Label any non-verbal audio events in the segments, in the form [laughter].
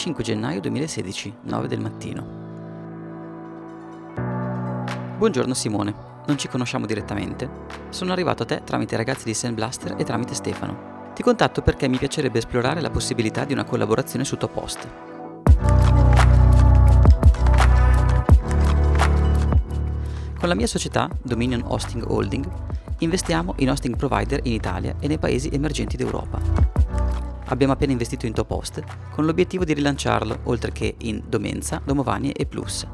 5 gennaio 2016, 9 del mattino. Buongiorno Simone, non ci conosciamo direttamente. Sono arrivato a te tramite i ragazzi di Sandblaster e tramite Stefano. Ti contatto perché mi piacerebbe esplorare la possibilità di una collaborazione su Topost. Con la mia società, Dominion Hosting Holding, investiamo in hosting provider in Italia e nei paesi emergenti d'Europa. Abbiamo appena investito in Topost con l'obiettivo di rilanciarlo, oltre che in Domenza, Domovanie e Plus.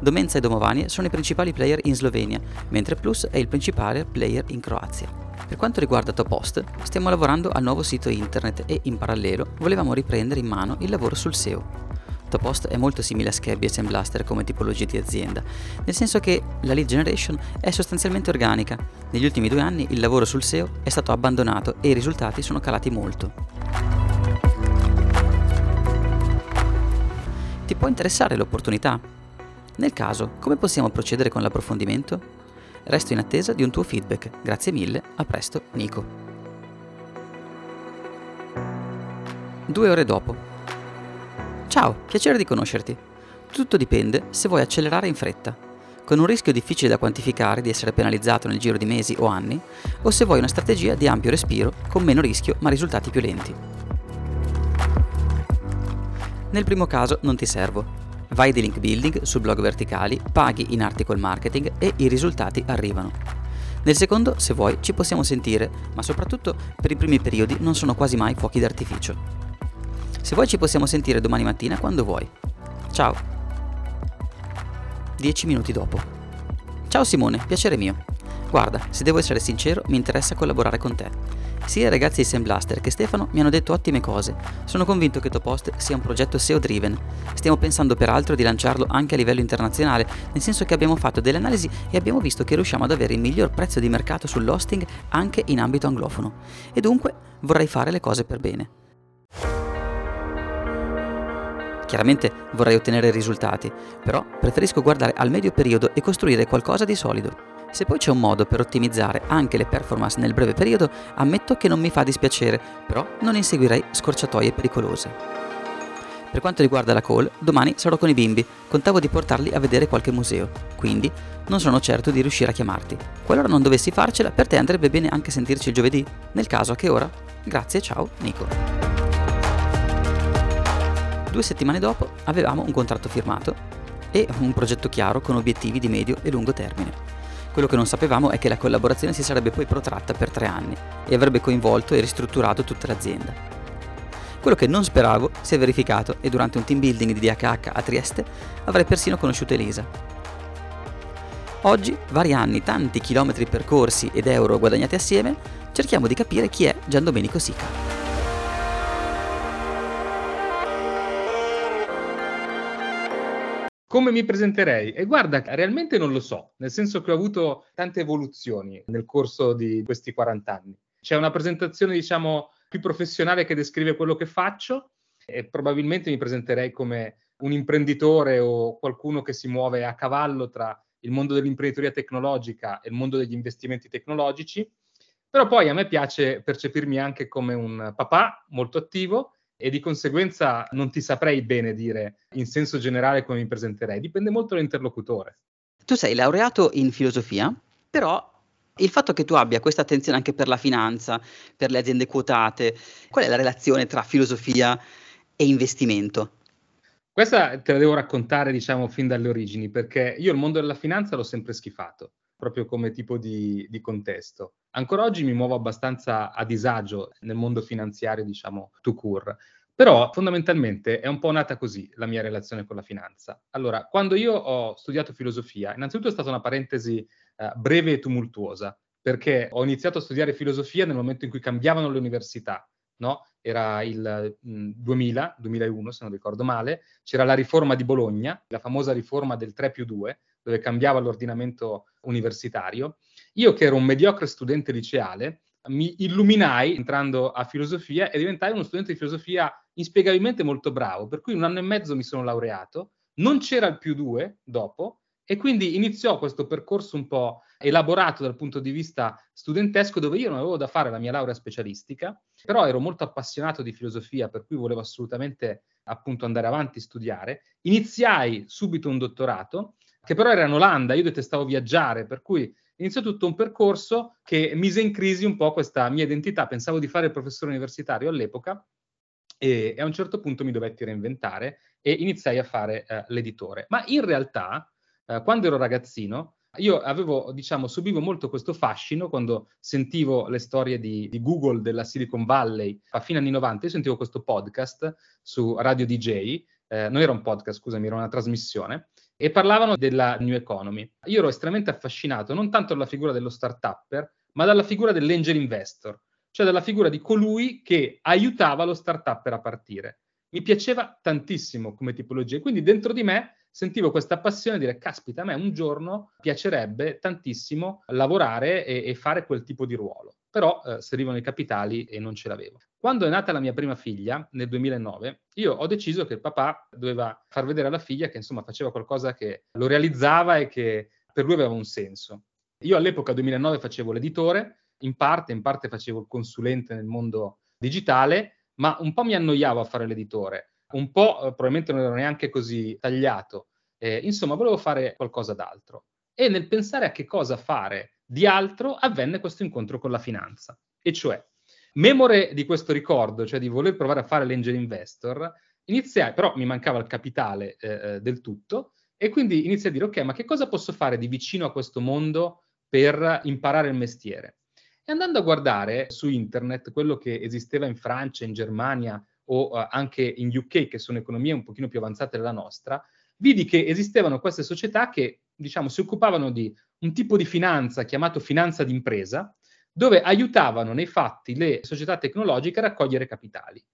Domenza e Domovanie sono i principali player in Slovenia, mentre Plus è il principale player in Croazia. Per quanto riguarda Topost, stiamo lavorando al nuovo sito internet e in parallelo volevamo riprendere in mano il lavoro sul SEO. Topost è molto simile a Scabby e Sandblaster come tipologia di azienda, nel senso che la lead generation è sostanzialmente organica. Negli ultimi due anni il lavoro sul SEO è stato abbandonato e i risultati sono calati molto. Ti può interessare l'opportunità? Nel caso, come possiamo procedere con l'approfondimento? Resto in attesa di un tuo feedback. Grazie mille, a presto, Nico. Due ore dopo. Ciao, piacere di conoscerti. Tutto dipende se vuoi accelerare in fretta, con un rischio difficile da quantificare di essere penalizzato nel giro di mesi o anni, o se vuoi una strategia di ampio respiro con meno rischio ma risultati più lenti. Nel primo caso non ti servo. Vai di link building su blog verticali, paghi in article marketing e i risultati arrivano. Nel secondo, se vuoi, ci possiamo sentire, ma soprattutto per i primi periodi non sono quasi mai fuochi d'artificio. Se vuoi ci possiamo sentire domani mattina quando vuoi. Ciao. Dieci minuti dopo. Ciao Simone, piacere mio. Guarda, se devo essere sincero, mi interessa collaborare con te. Sia i ragazzi di Sandblaster che Stefano mi hanno detto ottime cose. Sono convinto che Topost sia un progetto SEO driven. Stiamo pensando peraltro di lanciarlo anche a livello internazionale, nel senso che abbiamo fatto delle analisi e abbiamo visto che riusciamo ad avere il miglior prezzo di mercato sull'hosting anche in ambito anglofono. E dunque vorrei fare le cose per bene. Chiaramente vorrei ottenere risultati, però preferisco guardare al medio periodo e costruire qualcosa di solido. Se poi c'è un modo per ottimizzare anche le performance nel breve periodo, ammetto che non mi fa dispiacere, però non inseguirei scorciatoie pericolose. Per quanto riguarda la call, domani sarò con i bimbi, contavo di portarli a vedere qualche museo, quindi non sono certo di riuscire a chiamarti. Qualora non dovessi farcela, per te andrebbe bene anche sentirci il giovedì? Nel caso a che ora? Grazie, ciao, Nico. Due settimane dopo avevamo un contratto firmato e un progetto chiaro con obiettivi di medio e lungo termine. Quello che non sapevamo è che la collaborazione si sarebbe poi protratta per tre anni e avrebbe coinvolto e ristrutturato tutta l'azienda. Quello che non speravo si è verificato e durante un team building di DHH a Trieste avrei persino conosciuto Elisa. Oggi, vari anni, tanti chilometri percorsi ed euro guadagnati assieme, cerchiamo di capire chi è Gian Domenico Sica. Come mi presenterei? E guarda, realmente non lo so, nel senso che ho avuto tante evoluzioni nel corso di questi 40 anni. C'è una presentazione, diciamo, più professionale che descrive quello che faccio e probabilmente mi presenterei come un imprenditore o qualcuno che si muove a cavallo tra il mondo dell'imprenditoria tecnologica e il mondo degli investimenti tecnologici. Però poi a me piace percepirmi anche come un papà molto attivo e di conseguenza non ti saprei bene dire in senso generale come mi presenterei, dipende molto dall'interlocutore. Tu sei laureato in filosofia, però il fatto che tu abbia questa attenzione anche per la finanza, per le aziende quotate, qual è la relazione tra filosofia e investimento? Questa te la devo raccontare, diciamo, fin dalle origini, perché io il mondo della finanza l'ho sempre schifato proprio come tipo di, di, contesto. Ancora oggi mi muovo abbastanza a disagio nel mondo finanziario, diciamo, to cure. Però fondamentalmente è un po' nata così la mia relazione con la finanza. Allora, quando io ho studiato filosofia, innanzitutto è stata una parentesi eh, breve e tumultuosa, perché ho iniziato a studiare filosofia nel momento in cui cambiavano le università. No? Era il mh, 2000, 2001 se non ricordo male, c'era la riforma di Bologna, la famosa riforma del 3 più 2, dove cambiava l'ordinamento universitario. Io che ero un mediocre studente liceale, mi illuminai entrando a filosofia e diventai uno studente di filosofia inspiegabilmente molto bravo, per cui un anno e mezzo mi sono laureato, non c'era il più due dopo, e quindi iniziò questo percorso un po' elaborato dal punto di vista studentesco, dove io non avevo da fare la mia laurea specialistica, però ero molto appassionato di filosofia, per cui volevo assolutamente appunto andare avanti, studiare. Iniziai subito un dottorato, che però era in Olanda, io detestavo viaggiare, per cui iniziò tutto un percorso che mise in crisi un po' questa mia identità. Pensavo di fare il professore universitario all'epoca e, a un certo punto mi dovetti reinventare e iniziai a fare eh, l'editore. Ma in realtà, eh, quando ero ragazzino, io avevo, diciamo, subivo molto questo fascino quando sentivo le storie di, di, Google della Silicon Valley a fine anni 90. Io sentivo questo podcast su Radio DJ, eh, non era un podcast, scusami, era una trasmissione, e parlavano della New Economy. Io ero estremamente affascinato non tanto dalla figura dello start-upper, ma dalla figura dell'angel investor, cioè dalla figura di colui che aiutava lo start-upper a partire. Mi piaceva tantissimo come tipologia, quindi dentro di me sentivo questa passione di dire, caspita, a me un giorno piacerebbe tantissimo lavorare e, e fare quel tipo di ruolo. Però eh, servivano i capitali e non ce l'avevo. Quando è nata la mia prima figlia, nel 2009, io ho deciso che il papà doveva far vedere alla figlia che insomma faceva qualcosa che lo realizzava e che per lui aveva un senso. Io all'epoca 2009 facevo l'editore, in parte, in parte facevo il consulente nel mondo digitale, ma un po' mi annoiavo a fare l'editore un po' eh, probabilmente non ero neanche così tagliato. Eh, insomma, volevo fare qualcosa d'altro. E nel pensare a che cosa fare di altro avvenne questo incontro con la finanza. E cioè, memore di questo ricordo, cioè di voler provare a fare l'angel investor, iniziai, però mi mancava il capitale eh, eh del tutto, e quindi iniziai a dire, ok, ma che cosa posso fare di vicino a questo mondo per imparare il mestiere? E andando a guardare su internet quello che esisteva in Francia, in Germania, o uh, anche in UK, che sono economie un pochino più avanzate della nostra, vidi che esistevano queste società che, diciamo, si occupavano di un tipo di finanza chiamato finanza d'impresa, dove aiutavano nei fatti le società tecnologiche a raccogliere capitali.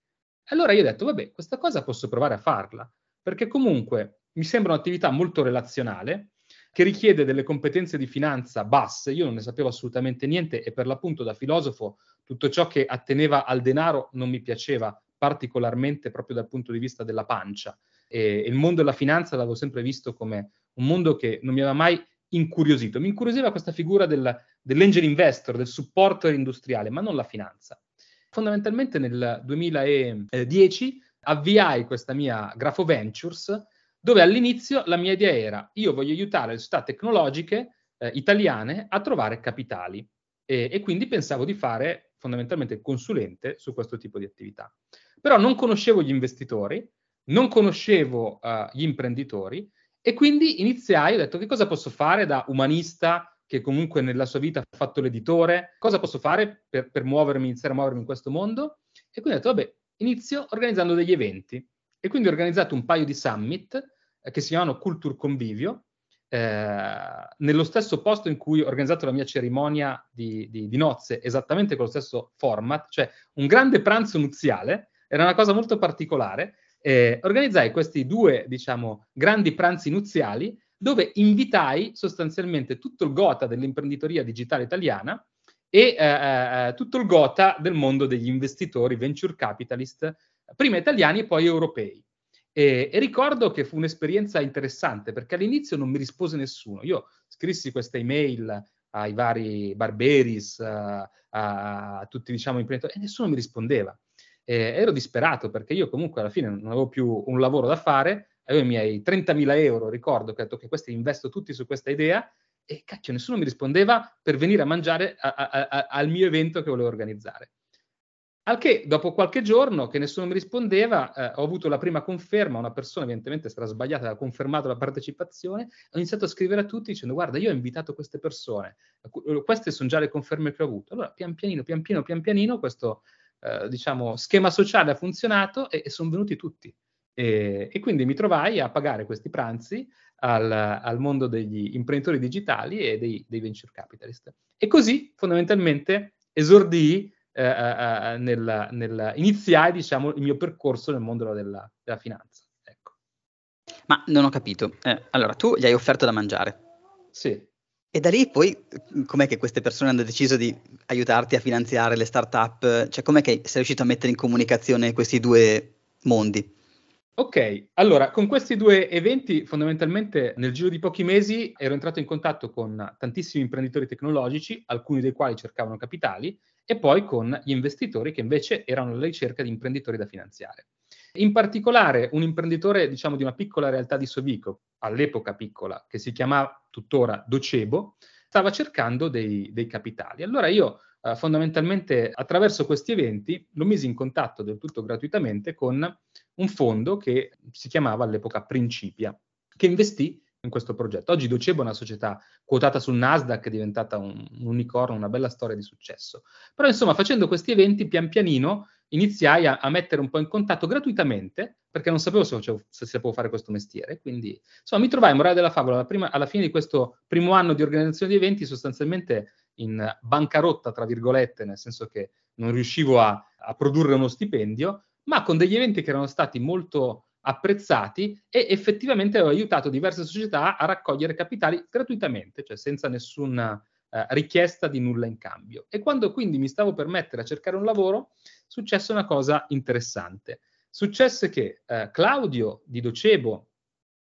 Allora io ho detto, vabbè, questa cosa posso provare a farla, perché comunque mi sembra un'attività molto relazionale, che richiede delle competenze di finanza basse, io non ne sapevo assolutamente niente e per l'appunto da filosofo tutto ciò che atteneva al denaro non mi piaceva particolarmente proprio dal punto di vista della pancia. E, il mondo della finanza l'avevo sempre visto come un mondo che non mi aveva mai incuriosito. Mi incuriosiva questa figura del, dell'angel investor, del supporter industriale, ma non la finanza. Fondamentalmente nel 2010 avviai questa mia Grafo Ventures, dove all'inizio la mia idea era io voglio aiutare le società tecnologiche eh, italiane a trovare capitali e, e quindi pensavo di fare fondamentalmente il consulente su questo tipo di attività. Però non conoscevo gli investitori, non conoscevo uh, gli imprenditori e quindi iniziai, ho detto che cosa posso fare da umanista che comunque nella sua vita ha fatto l'editore, cosa posso fare per, per muovermi, iniziare a muovermi in questo mondo? E quindi ho detto, vabbè, inizio organizzando degli eventi. E quindi ho organizzato un paio di summit eh, che si chiamano Culture Convivio, eh, nello stesso posto in cui ho organizzato la mia cerimonia di, di, di, nozze, esattamente con lo stesso format, cioè un grande pranzo nuziale, era una cosa molto particolare. Eh, organizzai questi due, diciamo, grandi pranzi nuziali dove invitai sostanzialmente tutto il gota dell'imprenditoria digitale italiana e eh, eh, tutto il gota del mondo degli investitori, venture capitalist, prima italiani e poi europei. E, e, ricordo che fu un'esperienza interessante perché all'inizio non mi rispose nessuno. Io scrissi questa email ai vari Barberis, a, a, a tutti diciamo imprenditori e nessuno mi rispondeva. E ero disperato perché io comunque alla fine non avevo più un lavoro da fare, avevo i miei 30.000 euro, ricordo che ho detto che questi investo tutti su questa idea e cacchio, nessuno mi rispondeva per venire a mangiare a, a, al mio evento che volevo organizzare. Al che dopo qualche giorno che nessuno mi rispondeva, eh, ho avuto la prima conferma, una persona evidentemente sarà sbagliata, aveva confermato la partecipazione, ho iniziato a scrivere a tutti dicendo guarda io ho invitato queste persone, eh, queste sono già le conferme che ho avuto. Allora pian pianino, pian pianino, pian pianino questo eh, diciamo, schema sociale ha funzionato e, e sono venuti tutti. E, e, quindi mi trovai a pagare questi pranzi al, al mondo degli imprenditori digitali e dei, dei venture capitalist. E così fondamentalmente esordii eh, eh, eh, nel, nel, iniziai diciamo, il mio percorso nel mondo della, della finanza. Ecco. Ma non ho capito. Eh, allora, tu gli hai offerto da mangiare. Sì. E da lì poi com'è che queste persone hanno deciso di aiutarti a finanziare le start-up? Cioè com'è che sei riuscito a mettere in comunicazione questi due mondi? Ok, allora con questi due eventi fondamentalmente nel giro di pochi mesi ero entrato in contatto con tantissimi imprenditori tecnologici, alcuni dei quali cercavano capitali, e poi con gli investitori che invece erano alla ricerca di imprenditori da finanziare. In particolare un imprenditore, diciamo, di una piccola realtà di Sovico, all'epoca piccola, che si chiamava tuttora Docebo, stava cercando dei, dei capitali. Allora io eh, fondamentalmente attraverso questi eventi lo misi in contatto del tutto gratuitamente con un fondo che si chiamava all'epoca Principia, che investì in questo progetto. Oggi Docebo è una società quotata sul Nasdaq, è diventata un, un unicorno, una bella storia di successo. Però insomma facendo questi eventi pian pianino iniziai a, a, mettere un po' in contatto gratuitamente, perché non sapevo se, se, se sapevo fare questo mestiere. Quindi, insomma, mi trovai, morale della favola, alla, prima, alla, fine di questo primo anno di organizzazione di eventi, sostanzialmente in bancarotta, tra virgolette, nel senso che non riuscivo a, a produrre uno stipendio, ma con degli eventi che erano stati molto apprezzati e effettivamente ho aiutato diverse società a raccogliere capitali gratuitamente, cioè senza nessuna eh, richiesta di nulla in cambio. E quando quindi mi stavo per mettere a cercare un lavoro, successe una cosa interessante. Successe che eh, Claudio di Docebo,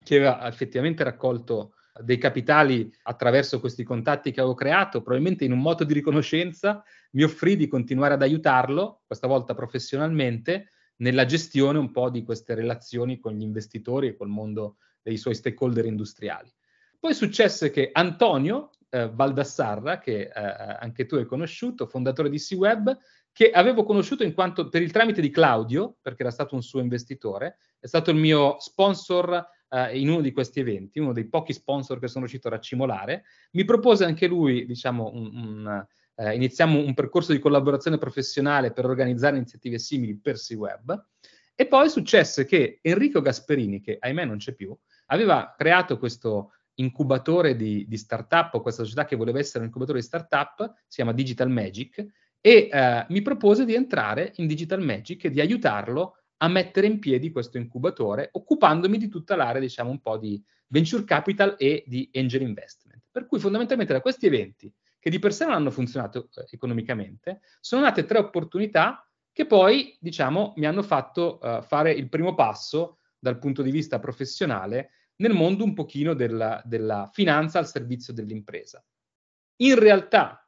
che aveva effettivamente raccolto dei capitali attraverso questi contatti che avevo creato, probabilmente in un moto di riconoscenza, mi offrì di continuare ad aiutarlo, questa volta professionalmente, nella gestione un po' di queste relazioni con gli investitori e col mondo dei suoi stakeholder industriali. Poi successe che Antonio eh, Baldassarra, che eh, anche tu hai conosciuto, fondatore di C-Web, che avevo conosciuto in quanto per il tramite di Claudio, perché era stato un suo investitore, è stato il mio sponsor eh, in uno di questi eventi, uno dei pochi sponsor che sono riuscito a raccimolare, mi propose anche lui, diciamo, un, un, eh, iniziamo un percorso di collaborazione professionale per organizzare iniziative simili per C-Web. E poi successe che Enrico Gasperini, che ahimè non c'è più, aveva creato questo incubatore di, di startup, questa società che voleva essere un incubatore di startup, si chiama Digital Magic, e eh, mi propose di entrare in Digital Magic e di aiutarlo a mettere in piedi questo incubatore, occupandomi di tutta l'area, diciamo, un po' di venture capital e di angel investment. Per cui fondamentalmente da questi eventi che di per sé non hanno funzionato eh, economicamente, sono nate tre opportunità che poi, diciamo, mi hanno fatto uh, fare il primo passo dal punto di vista professionale nel mondo un pochino della, della finanza al servizio dell'impresa. In realtà,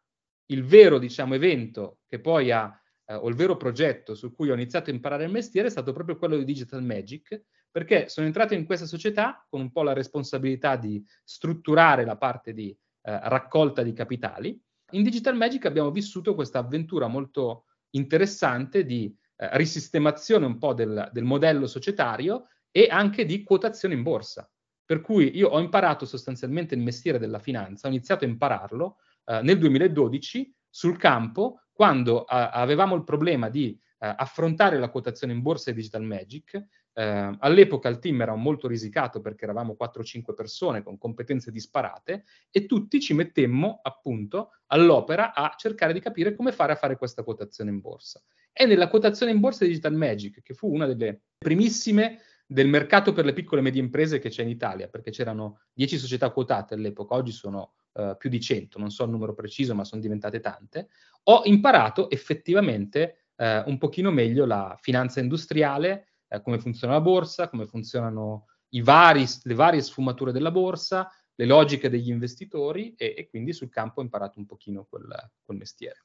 il vero, diciamo, evento che poi ha, eh, o il vero progetto su cui ho iniziato a imparare il mestiere è stato proprio quello di Digital Magic, perché sono entrato in questa società con un po' la responsabilità di strutturare la parte di eh, raccolta di capitali. In Digital Magic abbiamo vissuto questa avventura molto interessante di eh, risistemazione un po' del, del modello societario e anche di quotazione in borsa. Per cui io ho imparato sostanzialmente il mestiere della finanza, ho iniziato a impararlo eh, nel 2012 sul campo, quando eh, avevamo il problema di eh, affrontare la quotazione in borsa e Digital Magic eh, all'epoca il team era molto risicato perché eravamo 4-5 persone con competenze disparate e tutti ci mettemmo appunto all'opera a cercare di capire come fare a fare questa quotazione in borsa. E nella quotazione in borsa di Digital Magic, che fu una delle primissime del mercato per le piccole e medie imprese che c'è in Italia, perché c'erano 10 società quotate all'epoca, oggi sono uh, più di 100, non so il numero preciso, ma sono diventate tante, ho imparato effettivamente uh, un pochino meglio la finanza industriale, eh, come funziona la borsa, come funzionano vari, le varie sfumature della borsa, le logiche degli investitori e, e quindi sul campo ho imparato un pochino quel, quel mestiere.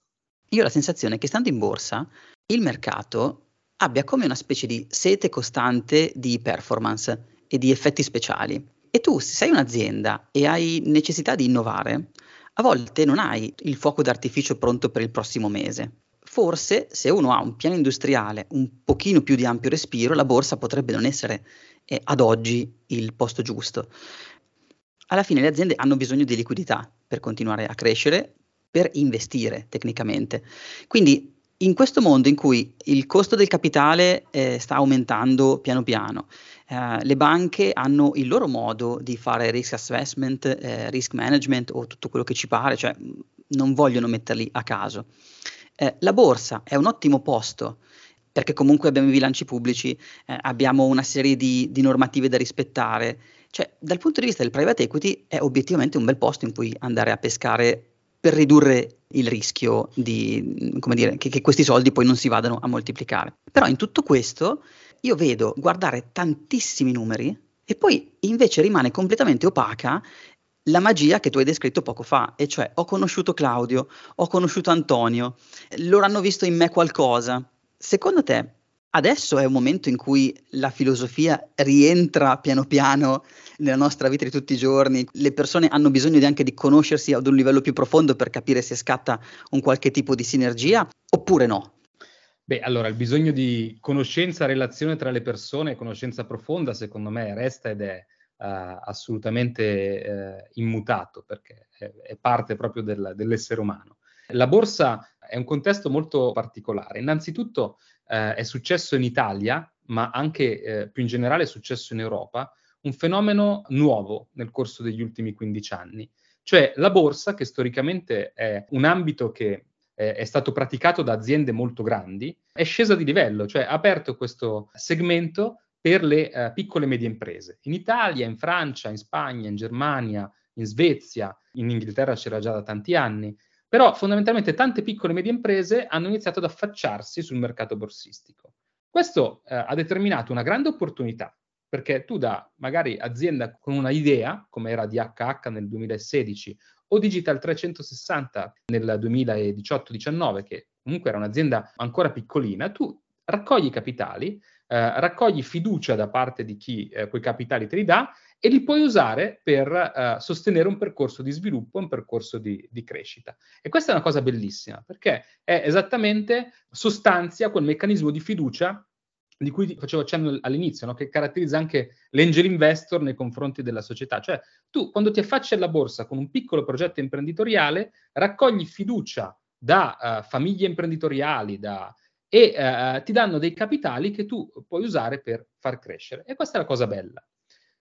Io ho la sensazione che stando in borsa il mercato abbia come una specie di sete costante di performance e di effetti speciali. E tu, se sei un'azienda e hai necessità di innovare, a volte non hai il fuoco d'artificio pronto per il prossimo mese forse se uno ha un piano industriale un pochino più di ampio respiro, la borsa potrebbe non essere eh, ad oggi il posto giusto. Alla fine le aziende hanno bisogno di liquidità per continuare a crescere, per investire tecnicamente. Quindi in questo mondo in cui il costo del capitale eh, sta aumentando piano piano, eh, le banche hanno il loro modo di fare risk assessment, eh, risk management o tutto quello che ci pare, cioè non vogliono metterli a caso. Eh, la borsa è un ottimo posto perché comunque abbiamo i bilanci pubblici, eh, abbiamo una serie di, di, normative da rispettare. Cioè, dal punto di vista del private equity è obiettivamente un bel posto in cui andare a pescare per ridurre il rischio di, dire, che, che questi soldi poi non si vadano a moltiplicare. Però in tutto questo io vedo guardare tantissimi numeri e poi invece rimane completamente opaca la magia che tu hai descritto poco fa, e cioè ho conosciuto Claudio, ho conosciuto Antonio, loro hanno visto in me qualcosa. Secondo te Adesso è un momento in cui la filosofia rientra piano piano nella nostra vita di tutti i giorni, le persone hanno bisogno anche di conoscersi ad un livello più profondo per capire se scatta un qualche tipo di sinergia oppure no? Beh, allora il bisogno di conoscenza, relazione tra le persone, conoscenza profonda, secondo me resta ed è assolutamente uh, immutato perché è, è parte proprio del, dell'essere umano. La borsa è un contesto molto particolare. Innanzitutto eh, è successo in Italia, ma anche eh, più in generale è successo in Europa, un fenomeno nuovo nel corso degli ultimi 15 anni. Cioè la borsa, che storicamente è un ambito che eh, è stato praticato da aziende molto grandi, è scesa di livello, cioè ha aperto questo segmento per le uh, piccole e medie imprese. In Italia, in Francia, in Spagna, in Germania, in Svezia, in Inghilterra c'era già da tanti anni, però fondamentalmente tante piccole e medie imprese hanno iniziato ad affacciarsi sul mercato borsistico. Questo eh, ha determinato una grande opportunità, perché tu da magari azienda con una idea, come era DHH nel 2016 o Digital 360 nel 2018-19, che comunque era un'azienda ancora piccolina, tu raccogli capitali, eh, raccogli fiducia da parte di chi eh, quei capitali te li dà e li puoi usare per uh, sostenere un percorso di sviluppo, un percorso di, di, crescita. E questa è una cosa bellissima, perché è esattamente sostanzia quel meccanismo di fiducia di cui facevo accenno all'inizio, no? che caratterizza anche l'angel investor nei confronti della società. Cioè, tu quando ti affacci alla borsa con un piccolo progetto imprenditoriale, raccogli fiducia da uh, famiglie imprenditoriali, da, e uh, ti danno dei capitali che tu puoi usare per far crescere. E questa è la cosa bella.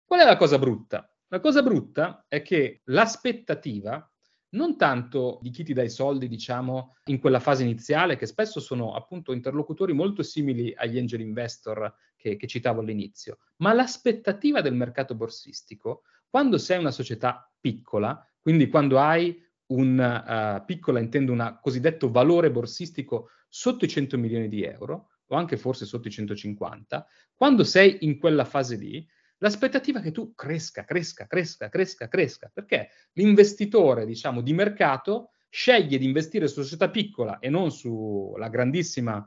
Qual è la cosa brutta? La cosa brutta è che l'aspettativa non tanto di chi ti dà i soldi, diciamo, in quella fase iniziale, che spesso sono appunto interlocutori molto simili agli angel investor che, che citavo all'inizio, ma l'aspettativa del mercato borsistico, quando sei una società piccola, quindi quando hai un uh, piccola, intendo un cosiddetto valore borsistico sotto i 100 milioni di euro, o anche forse sotto i 150, quando sei in quella fase lì, l'aspettativa è che tu cresca, cresca, cresca, cresca, cresca, perché l'investitore, diciamo, di mercato sceglie di investire su società piccola e non sulla grandissima uh,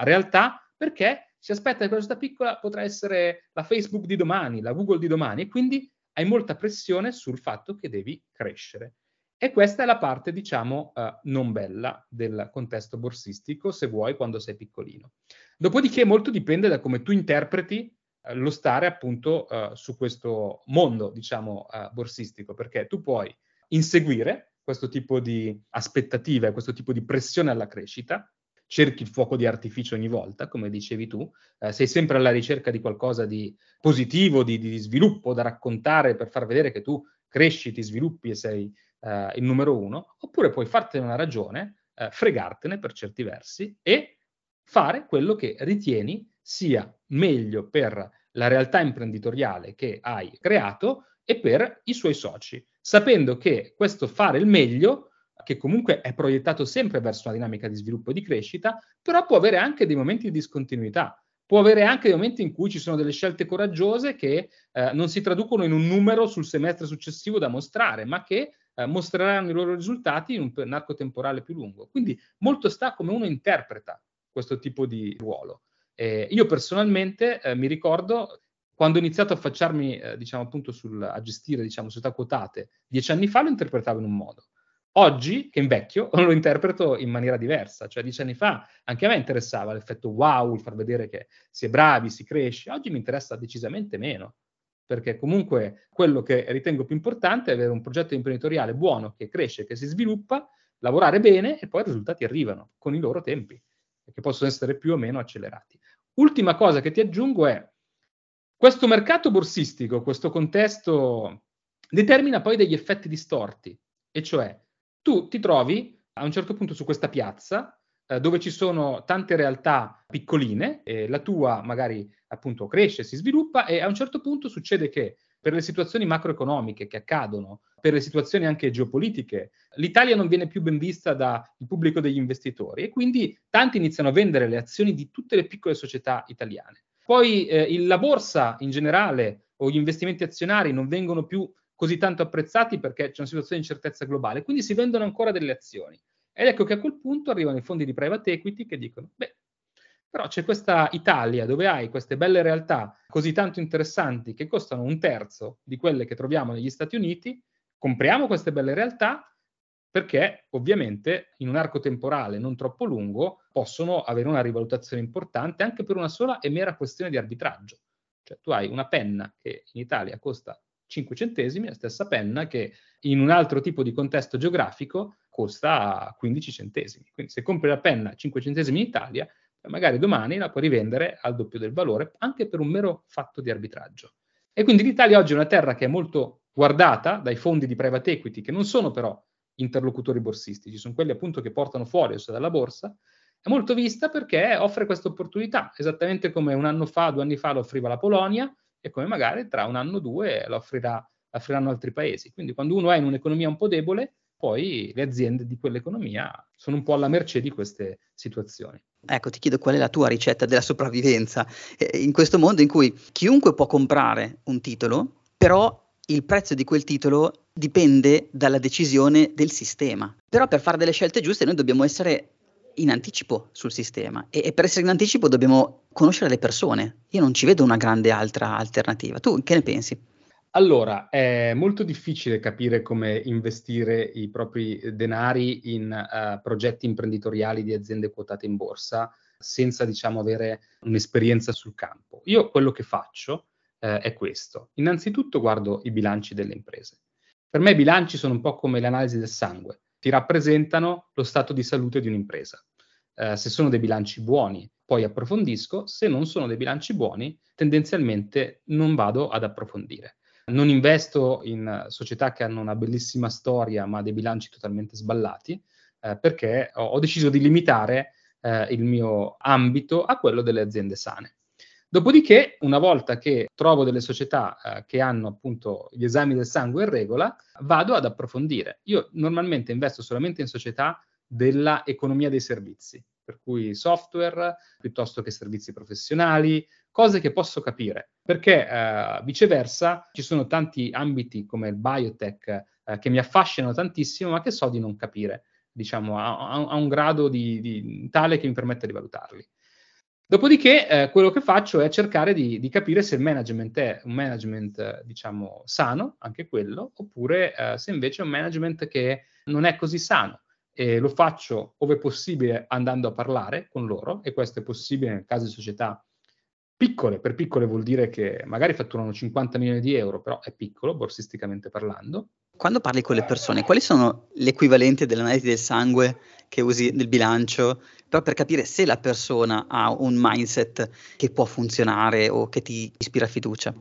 realtà perché si aspetta che quella società piccola potrà essere la Facebook di domani, la Google di domani e quindi hai molta pressione sul fatto che devi crescere. E questa è la parte, diciamo, uh, non bella del contesto borsistico, se vuoi, quando sei piccolino. Dopodiché molto dipende da come tu interpreti eh, lo stare appunto uh, su questo mondo, diciamo, uh, borsistico, perché tu puoi inseguire questo tipo di aspettative, questo tipo di pressione alla crescita, cerchi il fuoco di artificio ogni volta, come dicevi tu, eh, sei sempre alla ricerca di qualcosa di positivo, di, di, sviluppo da raccontare per far vedere che tu cresci, ti sviluppi e sei eh, il numero uno, oppure puoi fartene una ragione, eh, fregartene per certi versi e fare quello che ritieni sia meglio per la realtà imprenditoriale che hai creato e per i suoi soci, sapendo che questo fare il meglio, che comunque è proiettato sempre verso una dinamica di sviluppo e di crescita, però può avere anche dei momenti di discontinuità, può avere anche dei momenti in cui ci sono delle scelte coraggiose che eh, non si traducono in un numero sul semestre successivo da mostrare, ma che eh, mostreranno i loro risultati in un arco temporale più lungo. Quindi molto sta come uno interpreta questo tipo di ruolo. Eh, io personalmente eh, mi ricordo quando ho iniziato a affacciarmi, eh, diciamo appunto, sul, a gestire, diciamo, società quotate, dieci anni fa lo interpretavo in un modo. Oggi, che invecchio, [laughs] lo interpreto in maniera diversa. Cioè, dieci anni fa anche a me interessava l'effetto wow, il far vedere che si è bravi, si cresce. Oggi mi interessa decisamente meno, perché comunque quello che ritengo più importante è avere un progetto imprenditoriale buono, che cresce, che si sviluppa, lavorare bene e poi i risultati arrivano con i loro tempi che possono essere più o meno accelerati. Ultima cosa che ti aggiungo è questo mercato borsistico, questo contesto determina poi degli effetti distorti, e cioè tu ti trovi a un certo punto su questa piazza eh, dove ci sono tante realtà piccoline, e la tua magari appunto cresce, si sviluppa e a un certo punto succede che per le situazioni macroeconomiche che accadono, per le situazioni anche geopolitiche, l'Italia non viene più ben vista dal pubblico degli investitori e quindi tanti iniziano a vendere le azioni di tutte le piccole società italiane. Poi eh, la borsa in generale o gli investimenti azionari non vengono più così tanto apprezzati perché c'è una situazione di incertezza globale, quindi si vendono ancora delle azioni. Ed ecco che a quel punto arrivano i fondi di private equity che dicono, beh, Però c'è questa Italia dove hai queste belle realtà così tanto interessanti che costano un terzo di quelle che troviamo negli Stati Uniti, compriamo queste belle realtà perché ovviamente in un arco temporale non troppo lungo possono avere una rivalutazione importante anche per una sola e mera questione di arbitraggio. Cioè tu hai una penna che in Italia costa 5 centesimi, la stessa penna che in un altro tipo di contesto geografico costa 15 centesimi. Quindi se compri la penna 5 centesimi in Italia, magari domani la puoi rivendere al doppio del valore, anche per un mero fatto di arbitraggio. E quindi l'Italia oggi è una terra che è molto guardata dai fondi di private equity, che non sono però interlocutori borsistici, sono quelli appunto che portano fuori dalla borsa, è molto vista perché offre questa opportunità, esattamente come un anno fa, due anni fa lo offriva la Polonia e come magari tra un anno o due lo offriranno altri paesi. Quindi quando uno è in un'economia un po' debole, poi le aziende di quell'economia sono un po' alla mercé di queste situazioni. Ecco, ti chiedo qual è la tua ricetta della sopravvivenza eh, in questo mondo in cui chiunque può comprare un titolo, però il prezzo di quel titolo dipende dalla decisione del sistema. Però per fare delle scelte giuste noi dobbiamo essere in anticipo sul sistema e, e per essere in anticipo dobbiamo conoscere le persone. Io non ci vedo una grande altra alternativa. Tu che ne pensi? Allora, è molto difficile capire come investire i propri denari in uh, progetti imprenditoriali di aziende quotate in borsa senza, diciamo, avere un'esperienza sul campo. Io quello che faccio eh, è questo. Innanzitutto guardo i bilanci delle imprese. Per me i bilanci sono un po' come l'analisi del sangue, ti rappresentano lo stato di salute di un'impresa. Eh, se sono dei bilanci buoni, poi approfondisco, se non sono dei bilanci buoni, tendenzialmente non vado ad approfondire. Non investo in società che hanno una bellissima storia ma dei bilanci totalmente sballati eh, perché ho, ho, deciso di limitare eh, il mio ambito a quello delle aziende sane. Dopodiché, una volta che trovo delle società eh, che hanno appunto gli esami del sangue in regola, vado ad approfondire. Io normalmente investo solamente in società della economia dei servizi, per cui software piuttosto che servizi professionali, cose che posso capire, perché eh, viceversa ci sono tanti ambiti come il biotech eh, che mi affascinano tantissimo, ma che so di non capire, diciamo, a, a un grado di, di, tale che mi permette di valutarli. Dopodiché, eh, quello che faccio è cercare di, di, capire se il management è un management, diciamo, sano, anche quello, oppure eh, se invece è un management che non è così sano. E lo faccio, ove possibile, andando a parlare con loro, e questo è possibile nel caso di società piccole, per piccole vuol dire che magari fatturano 50 milioni di euro, però è piccolo, borsisticamente parlando. Quando parli con le persone, quali sono gli equivalenti dell'analisi del sangue che usi nel bilancio, però per capire se la persona ha un mindset che può funzionare o che ti ispira fiducia?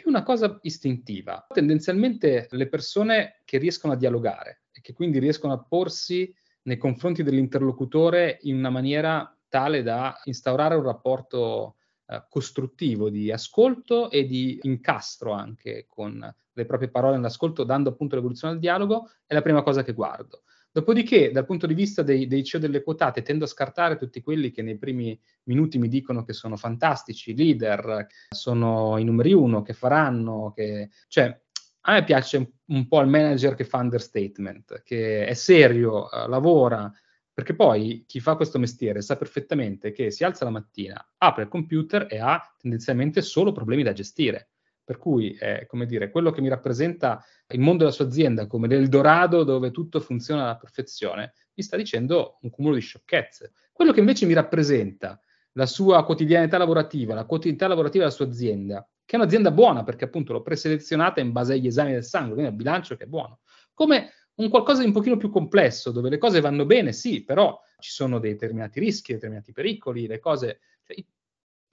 Più una cosa istintiva. Tendenzialmente le persone che riescono a dialogare e che quindi riescono a porsi nei confronti dell'interlocutore in una maniera tale da instaurare un rapporto eh, costruttivo di ascolto e di incastro anche con le proprie parole nell'ascolto, dando appunto l'evoluzione al dialogo, è la prima cosa che guardo. Dopodiché, dal punto di vista dei, dei CEO delle quotate, tendo a scartare tutti quelli che nei primi minuti mi dicono che sono fantastici, leader, sono i numeri uno, che faranno, che... cioè a me piace un po' il manager che fa understatement, che è serio, eh, lavora, perché poi chi fa questo mestiere sa perfettamente che si alza la mattina, apre il computer e ha tendenzialmente solo problemi da gestire. Per cui, eh, come dire, quello che mi rappresenta il mondo della sua azienda come l'Eldorado dove tutto funziona alla perfezione, mi sta dicendo un cumulo di sciocchezze. Quello che invece mi rappresenta la sua quotidianità lavorativa, la quotidianità lavorativa della sua azienda, che è un'azienda buona perché appunto l'ho preselezionata in base agli esami del sangue, quindi al bilancio che è buono. Come un qualcosa di un pochino più complesso, dove le cose vanno bene, sì, però ci sono determinati rischi, determinati pericoli, le cose... Cioè,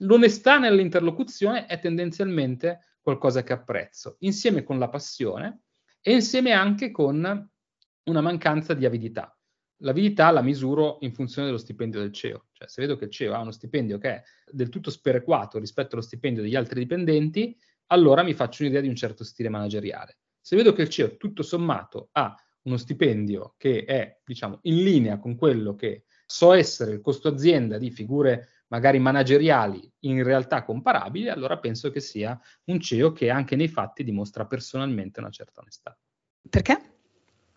l'onestà nell'interlocuzione è tendenzialmente qualcosa che apprezzo, insieme con la passione e insieme anche con una mancanza di avidità. L'avidità la misuro in funzione dello stipendio del CEO, cioè se vedo che il CEO ha uno stipendio che è del tutto sperequato rispetto allo stipendio degli altri dipendenti, allora mi faccio un'idea di un certo stile manageriale. Se vedo che il CEO tutto sommato ha uno stipendio che è, diciamo, in linea con quello che so essere il costo azienda di figure magari manageriali in realtà comparabili, allora penso che sia un CEO che anche nei fatti dimostra personalmente una certa onestà. Perché?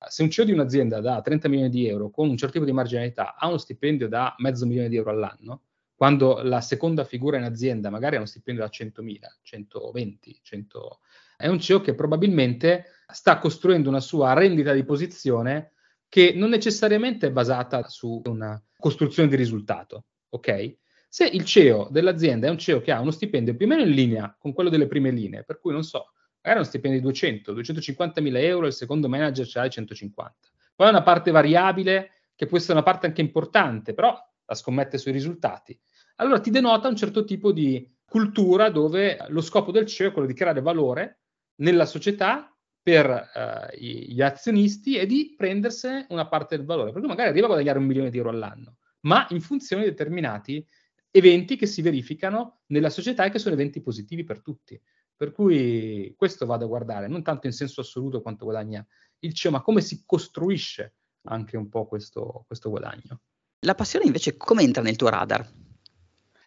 Se un CEO di un'azienda da 30 milioni di euro con un certo tipo di marginalità ha uno stipendio da mezzo milione di euro all'anno, quando la seconda figura in azienda magari ha uno stipendio da 100.000, 120, 100... È un CEO che probabilmente sta costruendo una sua rendita di posizione che non necessariamente è basata su una costruzione di risultato, ok? Se il CEO dell'azienda è un CEO che ha uno stipendio più o meno in linea con quello delle prime linee, per cui non so, magari uno stipendio di 200, 250 mila euro, il secondo manager ce l'ha di 150. Poi è una parte variabile che può essere una parte anche importante, però la scommette sui risultati. Allora ti denota un certo tipo di cultura dove lo scopo del CEO è quello di creare valore nella società per uh, gli azionisti e di prendersene una parte del valore, perché magari arriva a guadagnare un milione di euro all'anno, ma in funzione di determinati eventi che si verificano nella società e che sono eventi positivi per tutti. Per cui questo vado a guardare, non tanto in senso assoluto quanto guadagna il CEO, ma come si costruisce anche un po' questo, questo guadagno. La passione invece come entra nel tuo radar?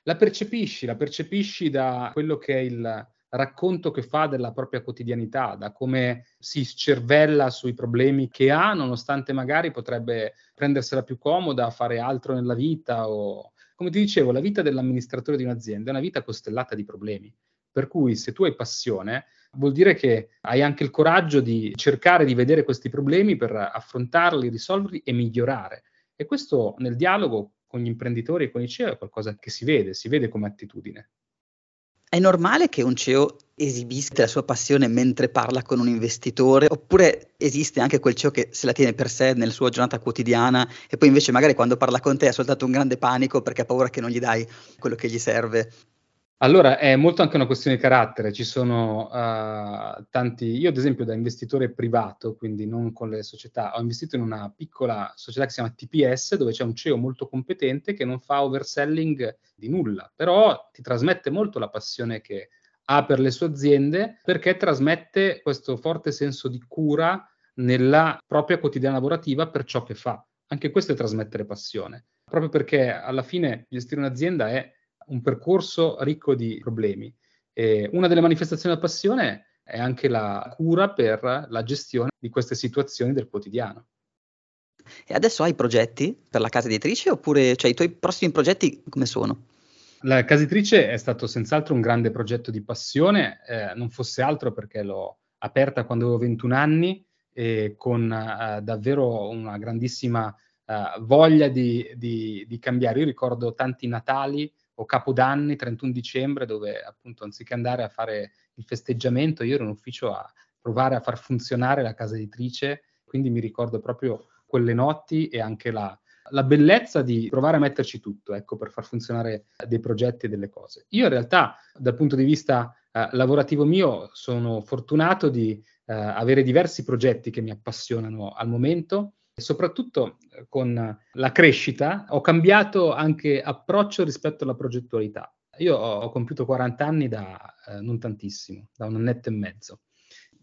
La percepisci, la percepisci da quello che è il, racconto che fa della propria quotidianità, da come si scervella sui problemi che ha, nonostante magari potrebbe prendersela più comoda, fare altro nella vita o come ti dicevo, la vita dell'amministratore di un'azienda è una vita costellata di problemi. Per cui se tu hai passione, vuol dire che hai anche il coraggio di cercare di vedere questi problemi per affrontarli, risolverli e migliorare. E questo nel dialogo con gli imprenditori e con i CEO è qualcosa che si vede, si vede come attitudine. È normale che un CEO esibisca la sua passione mentre parla con un investitore, oppure esiste anche quel CEO che se la tiene per sé nella sua giornata quotidiana e poi invece magari quando parla con te ha soltanto un grande panico perché ha paura che non gli dai quello che gli serve allora, è molto anche una questione di carattere. Ci sono uh, tanti. Io, ad esempio, da investitore privato, quindi non con le società, ho investito in una piccola società che si chiama TPS, dove c'è un CEO molto competente che non fa overselling di nulla, però ti trasmette molto la passione che ha per le sue aziende perché trasmette questo forte senso di cura nella propria quotidiana lavorativa per ciò che fa. Anche questo è trasmettere passione, proprio perché alla fine gestire un'azienda è un percorso ricco di problemi. E una delle manifestazioni della passione è anche la cura per la gestione di queste situazioni del quotidiano. E adesso hai progetti per la casa editrice oppure cioè, i tuoi prossimi progetti come sono? La casa editrice è stato senz'altro un grande progetto di passione, eh, non fosse altro perché l'ho aperta quando avevo 21 anni e con eh, davvero una grandissima eh, voglia di, di, di cambiare. Io ricordo tanti Natali o Capodanni, 31 dicembre, dove appunto anziché andare a fare il festeggiamento, io ero in ufficio a provare a far funzionare la casa editrice, quindi mi ricordo proprio quelle notti e anche la, la bellezza di provare a metterci tutto, ecco, per far funzionare dei progetti e delle cose. Io in realtà, dal punto di vista eh, lavorativo mio, sono fortunato di eh, avere diversi progetti che mi appassionano al momento soprattutto eh, con la crescita ho cambiato anche approccio rispetto alla progettualità. Io ho, ho compiuto 40 anni da eh, non tantissimo, da un annetto e mezzo.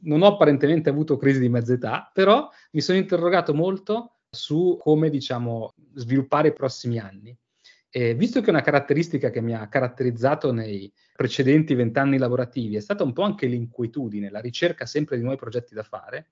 Non ho apparentemente avuto crisi di mezza età, però mi sono interrogato molto su come, diciamo, sviluppare i prossimi anni. E visto che una caratteristica che mi ha caratterizzato nei precedenti vent'anni lavorativi è stata un po' anche l'inquietudine, la ricerca sempre di nuovi progetti da fare,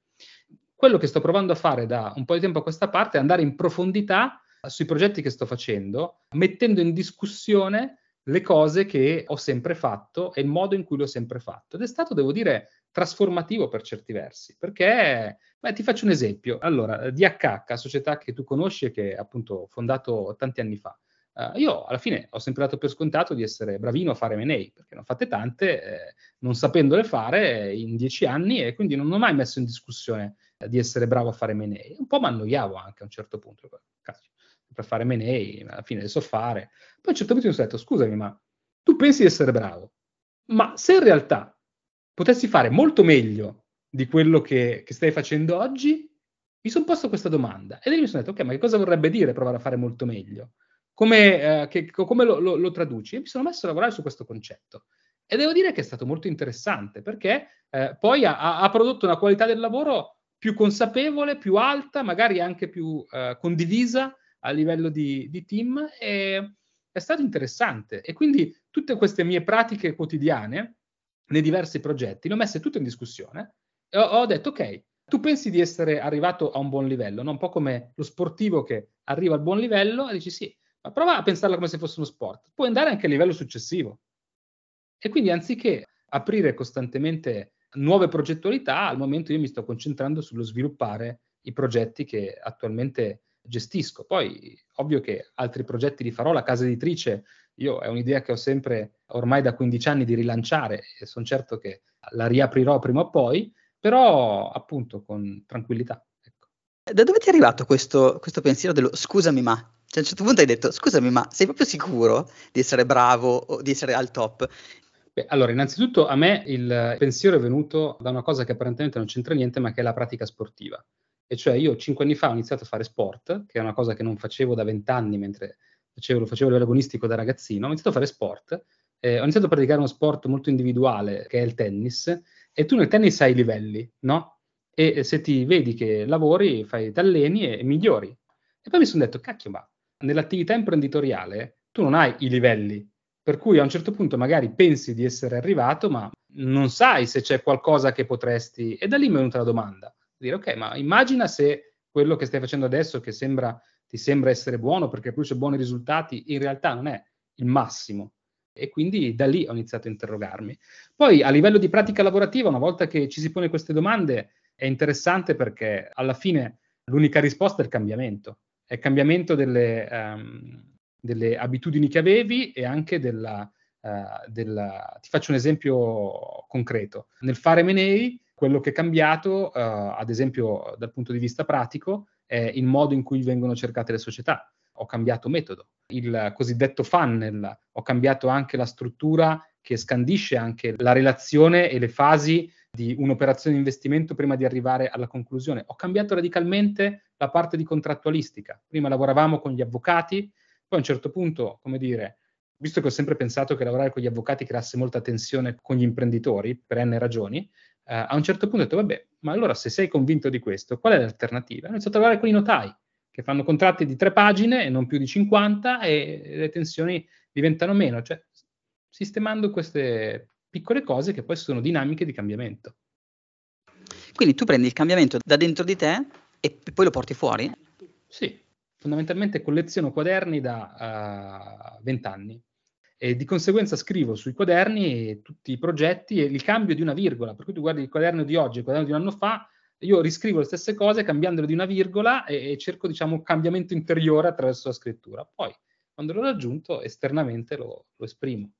quello che sto provando a fare da un po' di tempo a questa parte è andare in profondità sui progetti che sto facendo, mettendo in discussione le cose che ho sempre fatto e il modo in cui l'ho sempre fatto. Ed è stato, devo dire, trasformativo per certi versi, perché beh, ti faccio un esempio. Allora, DHH, società che tu conosci e che appunto ho fondato tanti anni fa, Uh, io alla fine ho sempre dato per scontato di essere bravino a fare M&A, perché ne ho fatte tante, eh, non sapendole fare in dieci anni e quindi non ho mai messo in discussione eh, di essere bravo a fare M&A. Un po' mi annoiavo anche a un certo punto, per fare M&A, alla fine le so fare. Poi a un certo punto mi sono detto, scusami, ma tu pensi di essere bravo, ma se in realtà potessi fare molto meglio di quello che, che stai facendo oggi, mi sono posto questa domanda e lì mi sono detto, ok, ma che cosa vorrebbe dire provare a fare molto meglio? come, eh, che, come lo, lo, lo, traduci? E mi sono messo a lavorare su questo concetto. E devo dire che è stato molto interessante perché eh, poi ha, ha, prodotto una qualità del lavoro più consapevole, più alta, magari anche più eh, condivisa a livello di, di team e è stato interessante. E quindi tutte queste mie pratiche quotidiane nei diversi progetti le ho messe tutte in discussione e ho, ho detto ok, tu pensi di essere arrivato a un buon livello, no? un po' come lo sportivo che arriva al buon livello e dici sì, ma prova a pensarla come se fosse uno sport. Puoi andare anche a livello successivo. E quindi anziché aprire costantemente nuove progettualità, al momento io mi sto concentrando sullo sviluppare i progetti che attualmente gestisco. Poi, ovvio che altri progetti li farò, la casa editrice, io è un'idea che ho sempre ormai da 15 anni di rilanciare e sono certo che la riaprirò prima o poi, però appunto con tranquillità. Ecco. Da dove ti è arrivato questo, questo pensiero dello scusami ma? Cioè, a un certo punto hai detto scusami ma sei proprio sicuro di essere bravo o di essere al top? Beh, allora, innanzitutto a me il pensiero è venuto da una cosa che apparentemente non c'entra niente, ma che è la pratica sportiva. E cioè io cinque anni fa ho iniziato a fare sport, che è una cosa che non facevo da vent'anni, mentre facevo, lo facevo a livello agonistico da ragazzino. Ho iniziato a fare sport, eh, ho iniziato a praticare uno sport molto individuale, che è il tennis, e tu nel tennis hai i livelli, no? E se ti vedi che lavori, fai, ti alleni e, e migliori. E poi mi sono detto, cacchio, ma nell'attività imprenditoriale tu non hai i livelli, per cui a un certo punto magari pensi di essere arrivato, ma non sai se c'è qualcosa che potresti... E da lì mi è venuta la domanda dire ok, ma immagina se quello che stai facendo adesso che sembra, ti sembra essere buono perché produce buoni risultati, in realtà non è il massimo. E quindi da lì ho iniziato a interrogarmi. Poi a livello di pratica lavorativa, una volta che ci si pone queste domande, è interessante perché alla fine l'unica risposta è il cambiamento. È il cambiamento delle, um, delle abitudini che avevi e anche della, uh, della... Ti faccio un esempio concreto. Nel fare M&A quello che è cambiato, uh, ad esempio dal punto di vista pratico, è il modo in cui vengono cercate le società. Ho cambiato metodo. Il cosiddetto funnel, ho cambiato anche la struttura che scandisce anche la relazione e le fasi di un'operazione di investimento prima di arrivare alla conclusione. Ho cambiato radicalmente la parte di contrattualistica. Prima lavoravamo con gli avvocati, poi a un certo punto, come dire, visto che ho sempre pensato che lavorare con gli avvocati creasse molta tensione con gli imprenditori, per n ragioni, eh, a un certo punto ho detto, vabbè, ma allora se sei convinto di questo, qual è l'alternativa? Ho iniziato a lavorare con i notai, che fanno contratti di tre pagine e non più di 50 e le tensioni diventano meno, cioè sistemando queste piccole cose che poi sono dinamiche di cambiamento. Quindi tu prendi il cambiamento da dentro di te e poi lo porti fuori? Sì, fondamentalmente colleziono quaderni da uh, 20 anni e di conseguenza scrivo sui quaderni tutti i progetti e il cambio di una virgola, per cui tu guardi il quaderno di oggi e il quaderno di un anno fa, io riscrivo le stesse cose cambiandolo di una virgola e, e cerco, diciamo, un cambiamento interiore attraverso la scrittura. Poi, quando l'ho raggiunto, esternamente lo, lo esprimo.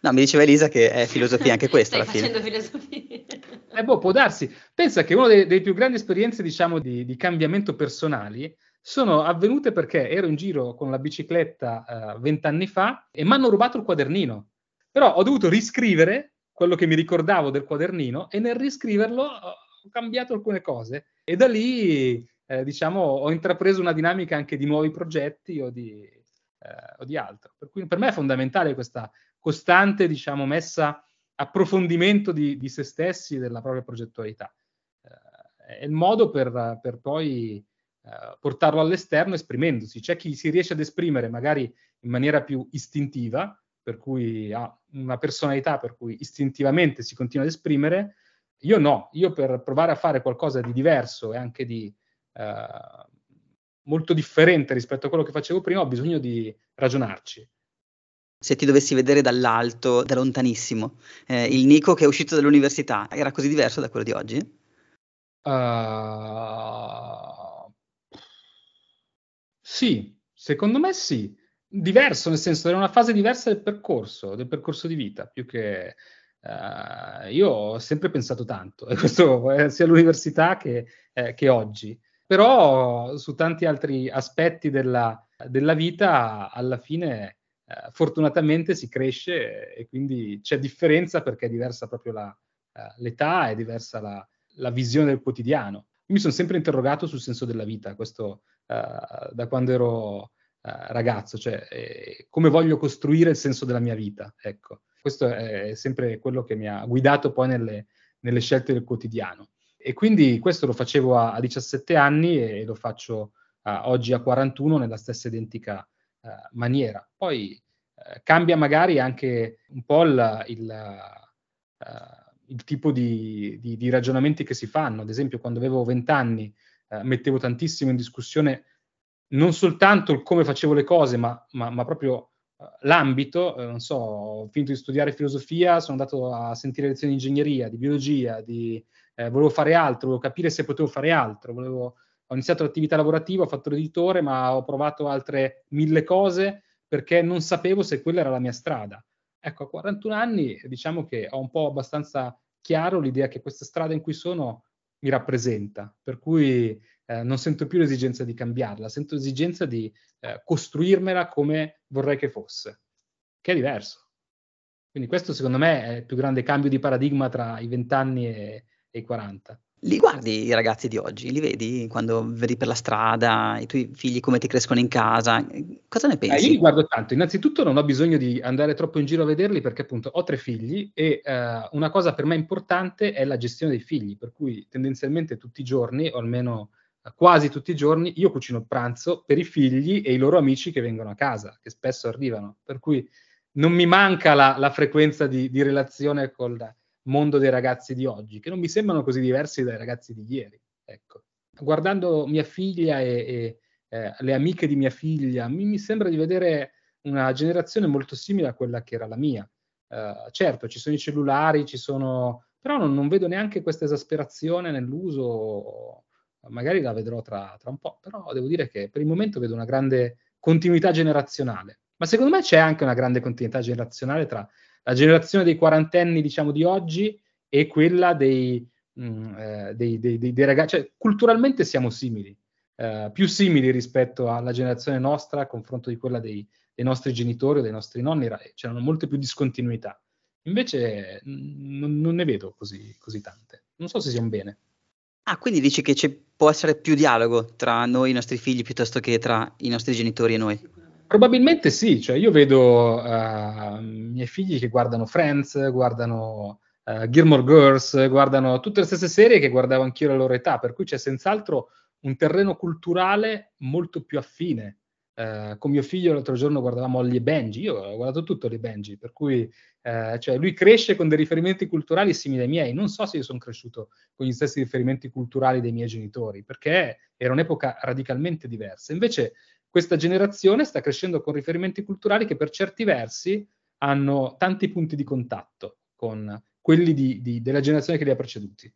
No, mi diceva Elisa che è filosofia anche questa alla fine. facendo filosofia. Eh, boh, può darsi. Pensa che una delle più grandi esperienze, diciamo, di, di cambiamento personali sono avvenute perché ero in giro con la bicicletta eh, vent'anni uh, fa e mi hanno rubato il quadernino. Però ho dovuto riscrivere quello che mi ricordavo del quadernino e nel riscriverlo ho cambiato alcune cose e da lì eh, diciamo ho intrapreso una dinamica anche di nuovi progetti o di, eh, o di altro. Per cui per me è fondamentale questa costante diciamo messa approfondimento di, di se stessi e della propria progettualità. Eh, è il modo per, per poi eh, portarlo all'esterno esprimendosi. C'è chi si riesce ad esprimere magari in maniera più istintiva, per cui ha una personalità per cui istintivamente si continua ad esprimere. Io no, io per provare a fare qualcosa di diverso e anche di eh, molto differente rispetto a quello che facevo prima, ho bisogno di ragionarci. Se ti dovessi vedere dall'alto, da lontanissimo, eh, il Nico che è uscito dall'università era così diverso da quello di oggi? Uh, sì, secondo me sì. Diverso, nel senso, era una fase diversa del percorso, del percorso di vita, più che uh, io ho sempre pensato tanto, e [laughs] questo eh, sia all'università che, eh, che, oggi. Però su tanti altri aspetti della, della vita, alla fine, eh, fortunatamente si cresce e quindi c'è differenza perché è diversa proprio la, uh, l'età, è diversa la, la visione del quotidiano. Mi sono sempre interrogato sul senso della vita, questo uh, da quando ero uh, ragazzo, cioè eh, come voglio costruire il senso della mia vita. Ecco, questo è sempre quello che mi ha guidato poi nelle, nelle scelte del quotidiano. E quindi questo lo facevo a, a 17 anni e lo faccio uh, oggi a 41 nella stessa identica maniera. Poi cambia magari anche un po' il, il il tipo di, di, di, ragionamenti che si fanno. Ad esempio, quando avevo 20 anni eh, mettevo tantissimo in discussione non soltanto il come facevo le cose, ma, ma, ma proprio uh, l'ambito, eh, non so, ho finito di studiare filosofia, sono andato a sentire lezioni di ingegneria, di biologia, di, eh, volevo fare altro, volevo capire se potevo fare altro, volevo, ho iniziato l'attività lavorativa, ho fatto l'editore, ma ho provato altre mille cose perché non sapevo se quella era la mia strada. Ecco, a 41 anni diciamo che ho un po' abbastanza chiaro l'idea che questa strada in cui sono mi rappresenta, per cui eh, non sento più l'esigenza di cambiarla, sento l'esigenza di eh, costruirmela come vorrei che fosse, che è diverso. Quindi questo secondo me è il più grande cambio di paradigma tra i 20 anni e, e i 40. Li guardi i ragazzi di oggi? Li vedi quando vedi per la strada, i tuoi figli come ti crescono in casa? Cosa ne pensi? Eh, io li guardo tanto. Innanzitutto non ho bisogno di andare troppo in giro a vederli perché appunto ho tre figli e eh, una cosa per me importante è la gestione dei figli, per cui tendenzialmente tutti i giorni, o almeno eh, quasi tutti i giorni, io cucino il pranzo per i figli e i loro amici che vengono a casa, che spesso arrivano. Per cui non mi manca la, la frequenza di, di relazione col mondo dei ragazzi di oggi, che non mi sembrano così diversi dai ragazzi di ieri. Ecco. Guardando mia figlia e, e eh, le amiche di mia figlia, mi, mi, sembra di vedere una generazione molto simile a quella che era la mia. Uh, certo, ci sono i cellulari, ci sono... però non, non vedo neanche questa esasperazione nell'uso, magari la vedrò tra, tra un po', però devo dire che per il momento vedo una grande continuità generazionale. Ma secondo me c'è anche una grande continuità generazionale tra la generazione dei quarantenni, diciamo, di oggi e quella dei, mh, mm, eh, dei, dei, dei ragazzi. Cioè, culturalmente siamo simili, eh, più simili rispetto alla generazione nostra a confronto di quella dei, nostri genitori o dei nostri nonni, c'erano molte più discontinuità. Invece n- non ne vedo così, così tante. Non so se sia un bene. Ah, quindi dici che può essere più dialogo tra noi i nostri figli piuttosto che tra i nostri genitori e noi? Probabilmente sì, cioè io vedo uh, miei figli che guardano Friends, guardano uh, Gilmore Girls, guardano tutte le stesse serie che guardavo anch'io alla loro età, per cui c'è senz'altro un terreno culturale molto più affine. Uh, con mio figlio l'altro giorno guardavamo Ollie e Benji, io ho guardato tutto Ollie e Benji, per cui uh, cioè lui cresce con dei riferimenti culturali simili ai miei. Non so se io sono cresciuto con gli stessi riferimenti culturali dei miei genitori, perché era un'epoca radicalmente diversa. Invece questa generazione sta crescendo con riferimenti culturali che per certi versi hanno tanti punti di contatto con quelli di, di, della generazione che li ha preceduti.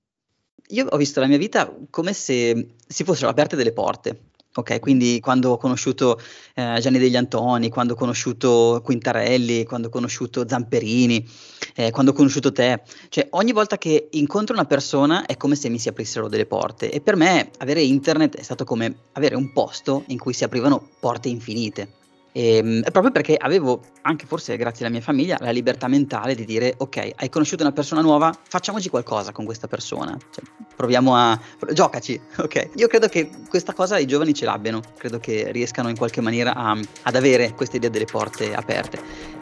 Io ho visto la mia vita come se si fossero aperte delle porte. Ok, quindi quando ho conosciuto eh, Gianni degli Antoni, quando ho conosciuto Quintarelli, quando ho conosciuto Zamperini, eh, quando ho conosciuto te, cioè ogni volta che incontro una persona è come se mi si aprissero delle porte e per me avere internet è stato come avere un posto in cui si aprivano porte infinite. E, ehm, proprio perché avevo, anche forse grazie alla mia famiglia, la libertà mentale di dire ok, hai conosciuto una persona nuova, facciamoci qualcosa con questa persona. Cioè, proviamo a... giocaci, [laughs] ok? Io credo che questa cosa i giovani ce l'abbiano, credo che riescano in qualche maniera a, ad avere questa idea delle porte aperte.